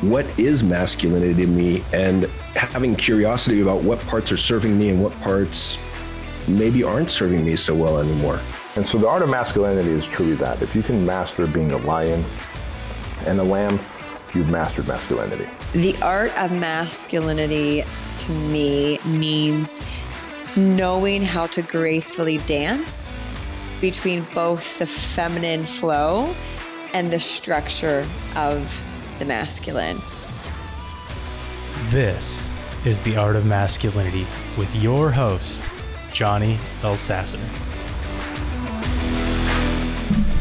what is masculinity to me and having curiosity about what parts are serving me and what parts maybe aren't serving me so well anymore. And so the art of masculinity is truly that. If you can master being a lion and a lamb, you've mastered masculinity. The art of masculinity to me means knowing how to gracefully dance between both the feminine flow and the structure of the masculine. This is The Art of Masculinity with your host, Johnny Elsasser.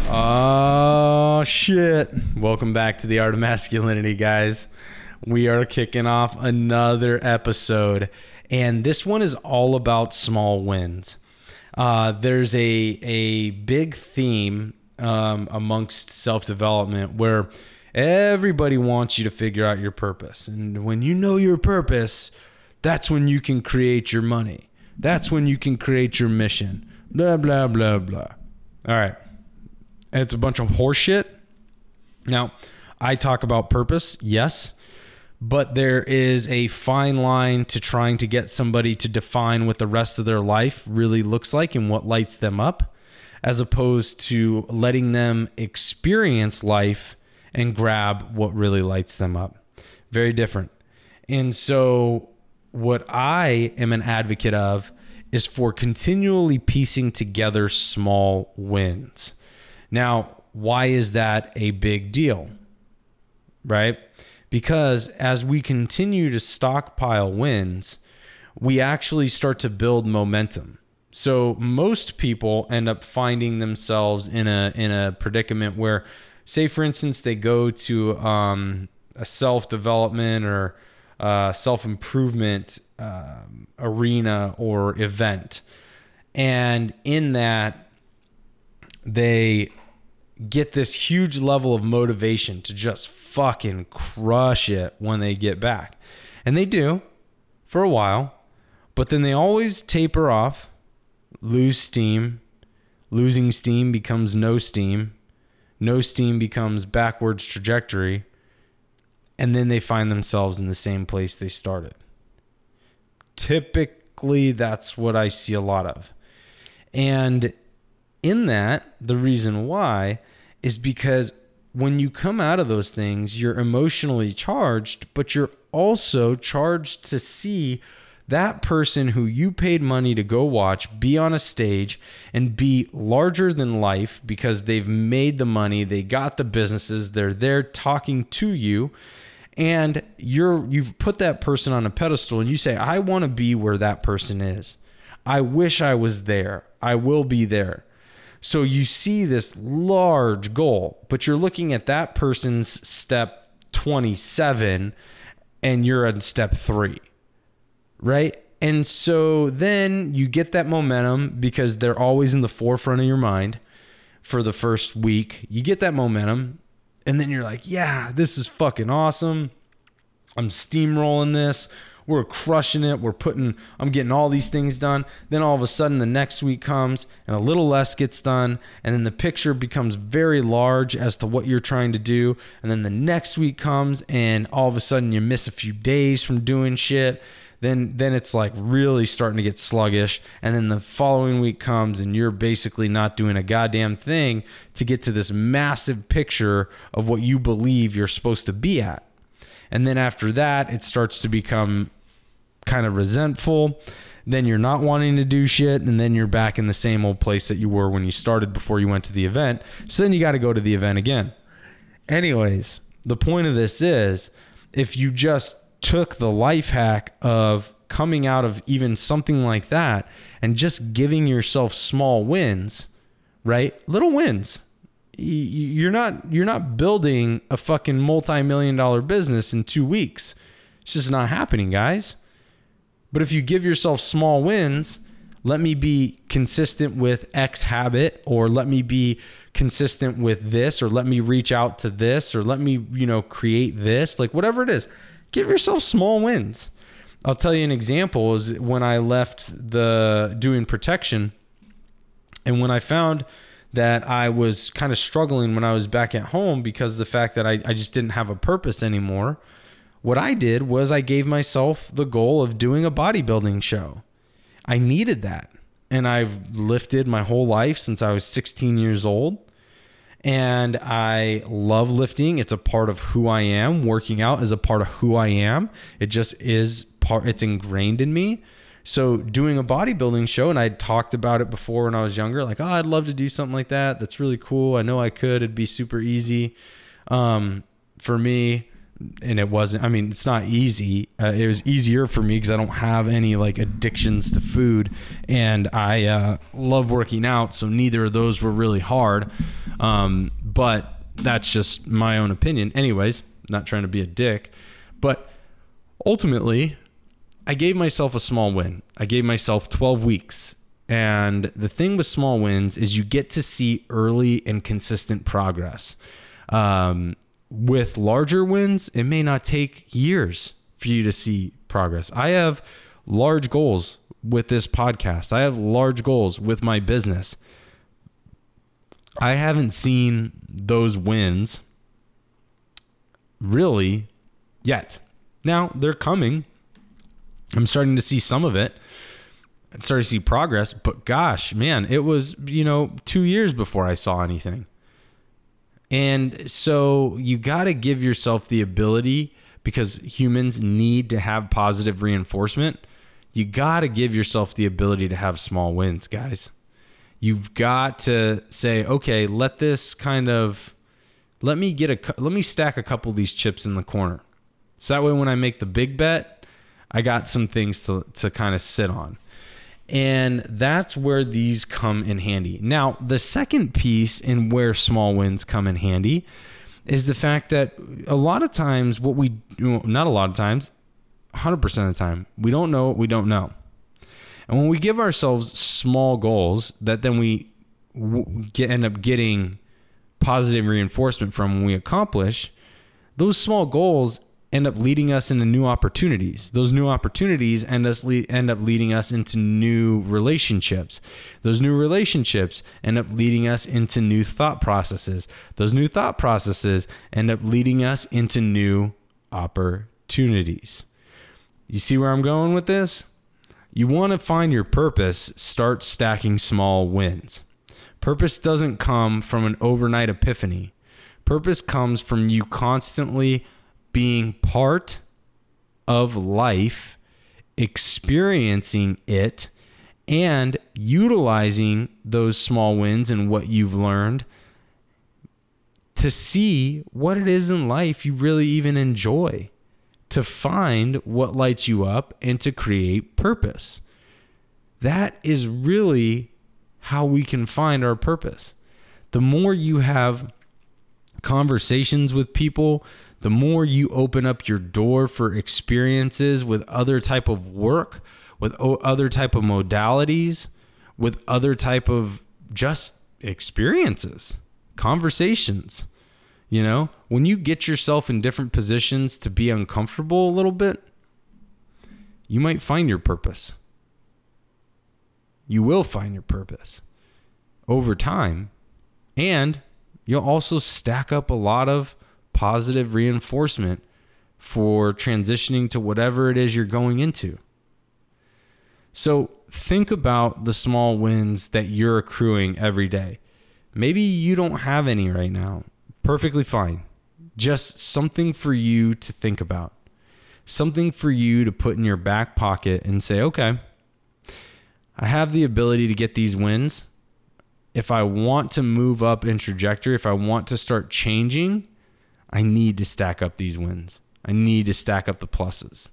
Oh, shit. Welcome back to The Art of Masculinity, guys. We are kicking off another episode, and this one is all about small wins. Uh, there's a, a big theme um, amongst self development where everybody wants you to figure out your purpose. And when you know your purpose, that's when you can create your money. That's when you can create your mission. Blah, blah, blah, blah. All right. It's a bunch of horseshit. Now, I talk about purpose, yes, but there is a fine line to trying to get somebody to define what the rest of their life really looks like and what lights them up, as opposed to letting them experience life and grab what really lights them up. Very different. And so, what I am an advocate of is for continually piecing together small wins. Now, why is that a big deal? Right? Because as we continue to stockpile wins, we actually start to build momentum. So most people end up finding themselves in a in a predicament where, say for instance, they go to um, a self development or uh, self improvement um, arena or event, and in that they get this huge level of motivation to just fucking crush it when they get back. And they do for a while, but then they always taper off, lose steam. Losing steam becomes no steam. No steam becomes backwards trajectory. And then they find themselves in the same place they started. Typically, that's what I see a lot of. And in that, the reason why is because when you come out of those things, you're emotionally charged, but you're also charged to see that person who you paid money to go watch be on a stage and be larger than life because they've made the money, they got the businesses, they're there talking to you and you're you've put that person on a pedestal and you say I want to be where that person is. I wish I was there. I will be there. So you see this large goal, but you're looking at that person's step 27 and you're on step 3. Right? And so then you get that momentum because they're always in the forefront of your mind for the first week. You get that momentum and then you're like, "Yeah, this is fucking awesome. I'm steamrolling this we're crushing it. We're putting, I'm getting all these things done. Then all of a sudden, the next week comes and a little less gets done. And then the picture becomes very large as to what you're trying to do. And then the next week comes and all of a sudden, you miss a few days from doing shit. Then, then it's like really starting to get sluggish. And then the following week comes and you're basically not doing a goddamn thing to get to this massive picture of what you believe you're supposed to be at. And then after that, it starts to become kind of resentful. Then you're not wanting to do shit. And then you're back in the same old place that you were when you started before you went to the event. So then you got to go to the event again. Anyways, the point of this is if you just took the life hack of coming out of even something like that and just giving yourself small wins, right? Little wins. You're not you're not building a fucking multi-million dollar business in 2 weeks. It's just not happening, guys. But if you give yourself small wins, let me be consistent with X habit, or let me be consistent with this, or let me reach out to this, or let me, you know, create this, like whatever it is, give yourself small wins. I'll tell you an example is when I left the doing protection and when I found that I was kind of struggling when I was back at home because the fact that I, I just didn't have a purpose anymore, what I did was I gave myself the goal of doing a bodybuilding show. I needed that. And I've lifted my whole life since I was 16 years old. And I love lifting. It's a part of who I am. Working out is a part of who I am. It just is part, it's ingrained in me. So doing a bodybuilding show, and I talked about it before when I was younger, like, oh, I'd love to do something like that. That's really cool. I know I could. It'd be super easy um, for me. And it wasn't. I mean, it's not easy. Uh, it was easier for me because I don't have any like addictions to food, and I uh, love working out. So neither of those were really hard. Um, but that's just my own opinion. Anyways, not trying to be a dick, but ultimately, I gave myself a small win. I gave myself 12 weeks. And the thing with small wins is you get to see early and consistent progress. Um, with larger wins, it may not take years for you to see progress. I have large goals with this podcast, I have large goals with my business. I haven't seen those wins really yet. Now they're coming. I'm starting to see some of it. I'm starting to see progress, but gosh, man, it was, you know, two years before I saw anything. And so you got to give yourself the ability because humans need to have positive reinforcement. You got to give yourself the ability to have small wins, guys. You've got to say, okay, let this kind of let me get a let me stack a couple of these chips in the corner. So that way when I make the big bet, I got some things to to kind of sit on. And that's where these come in handy. Now, the second piece in where small wins come in handy is the fact that a lot of times, what we, not a lot of times, 100% of the time, we don't know what we don't know. And when we give ourselves small goals that then we get, end up getting positive reinforcement from when we accomplish, those small goals end up leading us into new opportunities. Those new opportunities end us le- end up leading us into new relationships. Those new relationships end up leading us into new thought processes. Those new thought processes end up leading us into new opportunities. You see where I'm going with this? You want to find your purpose, start stacking small wins. Purpose doesn't come from an overnight epiphany. Purpose comes from you constantly being part of life, experiencing it, and utilizing those small wins and what you've learned to see what it is in life you really even enjoy, to find what lights you up, and to create purpose. That is really how we can find our purpose. The more you have conversations with people, the more you open up your door for experiences with other type of work, with other type of modalities, with other type of just experiences, conversations. You know, when you get yourself in different positions to be uncomfortable a little bit, you might find your purpose. You will find your purpose over time. And you'll also stack up a lot of positive reinforcement for transitioning to whatever it is you're going into. So think about the small wins that you're accruing every day. Maybe you don't have any right now. Perfectly fine. Just something for you to think about. Something for you to put in your back pocket and say, okay, I have the ability to get these wins. If I want to move up in trajectory, if I want to start changing, I need to stack up these wins. I need to stack up the pluses.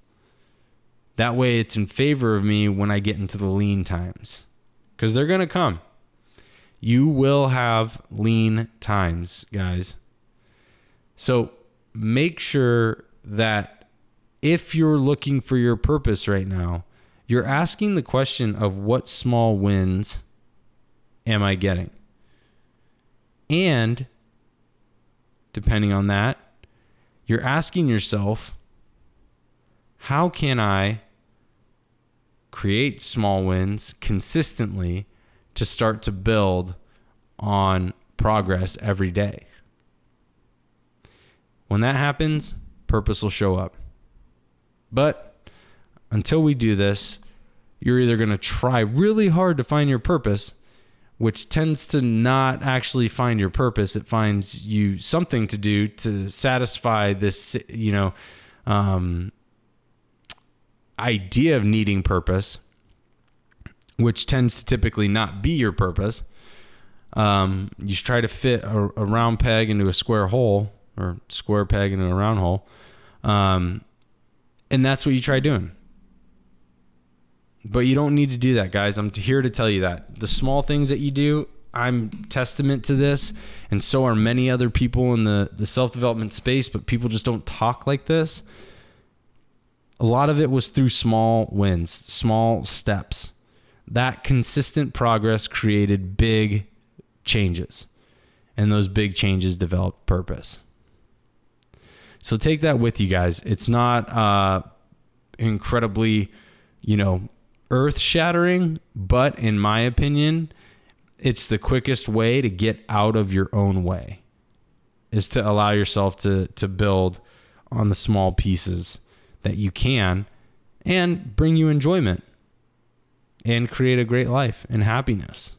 That way it's in favor of me when I get into the lean times because they're going to come. You will have lean times, guys. So make sure that if you're looking for your purpose right now, you're asking the question of what small wins am I getting? And depending on that, you're asking yourself, how can I create small wins consistently to start to build on progress every day? When that happens, purpose will show up. But until we do this, you're either going to try really hard to find your purpose, which tends to not actually find your purpose. It finds you something to do to satisfy this, you know, um, idea of needing purpose, which tends to typically not be your purpose. Um, you try to fit a, a round peg into a square hole or square peg into a round hole. Um, and that's what you try doing. But you don't need to do that, guys. I'm here to tell you that. The small things that you do, I'm testament to this, and so are many other people in the, the self development space, but people just don't talk like this. A lot of it was through small wins, small steps. That consistent progress created big changes, and those big changes developed purpose. So take that with you guys. It's not uh, incredibly, you know, earth shattering, but in my opinion, it's the quickest way to get out of your own way is to allow yourself to to build on the small pieces that you can and bring you enjoyment and create a great life and happiness.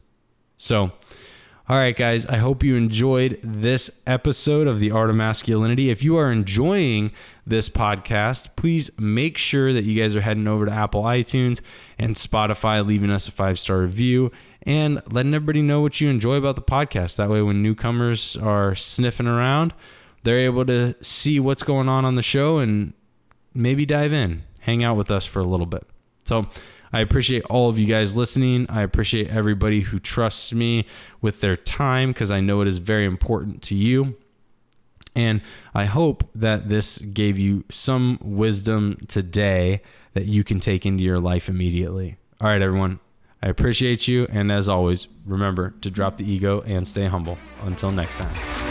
So, all right, guys, I hope you enjoyed this episode of The Art of Masculinity. If you are enjoying this podcast, please make sure that you guys are heading over to Apple iTunes and Spotify, leaving us a five star review and letting everybody know what you enjoy about the podcast. That way, when newcomers are sniffing around, they're able to see what's going on on the show and maybe dive in, hang out with us for a little bit. So, I appreciate all of you guys listening. I appreciate everybody who trusts me with their time because I know it is very important to you. And I hope that this gave you some wisdom today that you can take into your life immediately. All right, everyone. I appreciate you. And as always, remember to drop the ego and stay humble. Until next time.